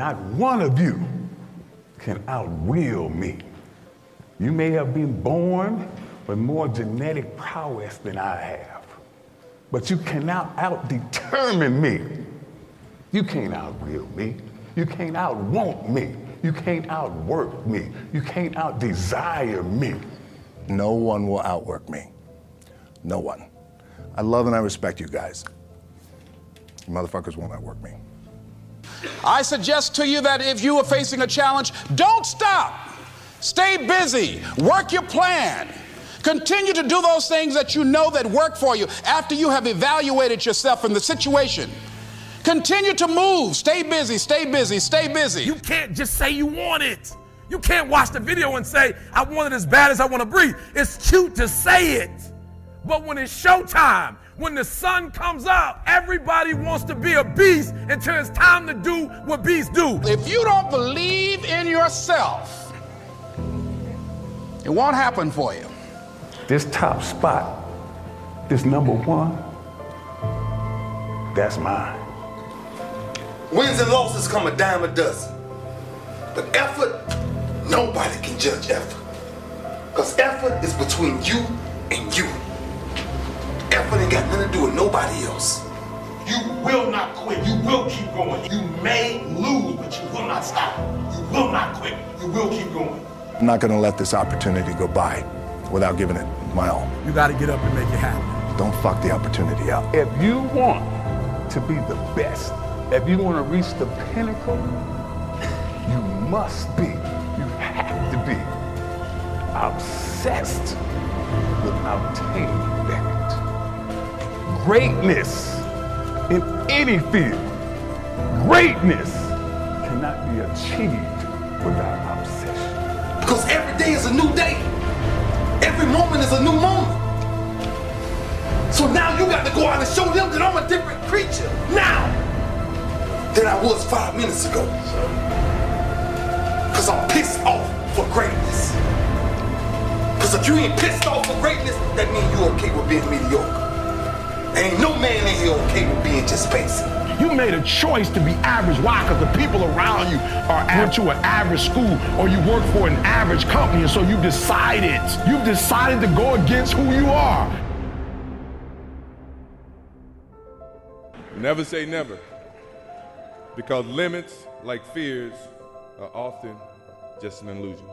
Not one of you can outwill me. You may have been born with more genetic prowess than I have, but you cannot outdetermine me. You can't outwill me. You can't outwant me. You can't outwork me. You can't outdesire me. No one will outwork me. No one. I love and I respect you guys. You motherfuckers won't outwork me. I suggest to you that if you are facing a challenge, don't stop. Stay busy. Work your plan. Continue to do those things that you know that work for you after you have evaluated yourself in the situation. Continue to move. Stay busy, stay busy, stay busy. You can't just say you want it. You can't watch the video and say, I want it as bad as I want to breathe. It's cute to say it. But when it's showtime, when the sun comes out, everybody wants to be a beast until it's time to do what beasts do. If you don't believe in yourself, it won't happen for you. This top spot, this number one, that's mine. Wins and losses come a dime a dozen. But effort, nobody can judge effort. Because effort is between you and you. To do with nobody else. You will not quit. You will keep going. You may lose, but you will not stop. You will not quit. You will keep going. I'm not going to let this opportunity go by without giving it my all. You got to get up and make it happen. Don't fuck the opportunity up. If you want to be the best, if you want to reach the pinnacle, you must be, you have to be obsessed with obtaining that. Greatness in any field, greatness cannot be achieved without obsession. Because every day is a new day. Every moment is a new moment. So now you got to go out and show them that I'm a different creature now than I was five minutes ago. Because I'm pissed off for greatness. Because if you ain't pissed off for greatness, that means you're okay with being mediocre. Ain't no man in here okay with being just basic. You made a choice to be average. Why? Because the people around you are at you an average school or you work for an average company. And so you've decided, you've decided to go against who you are. Never say never. Because limits, like fears, are often just an illusion.